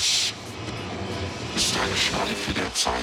es ist eine Schleife der Zeit.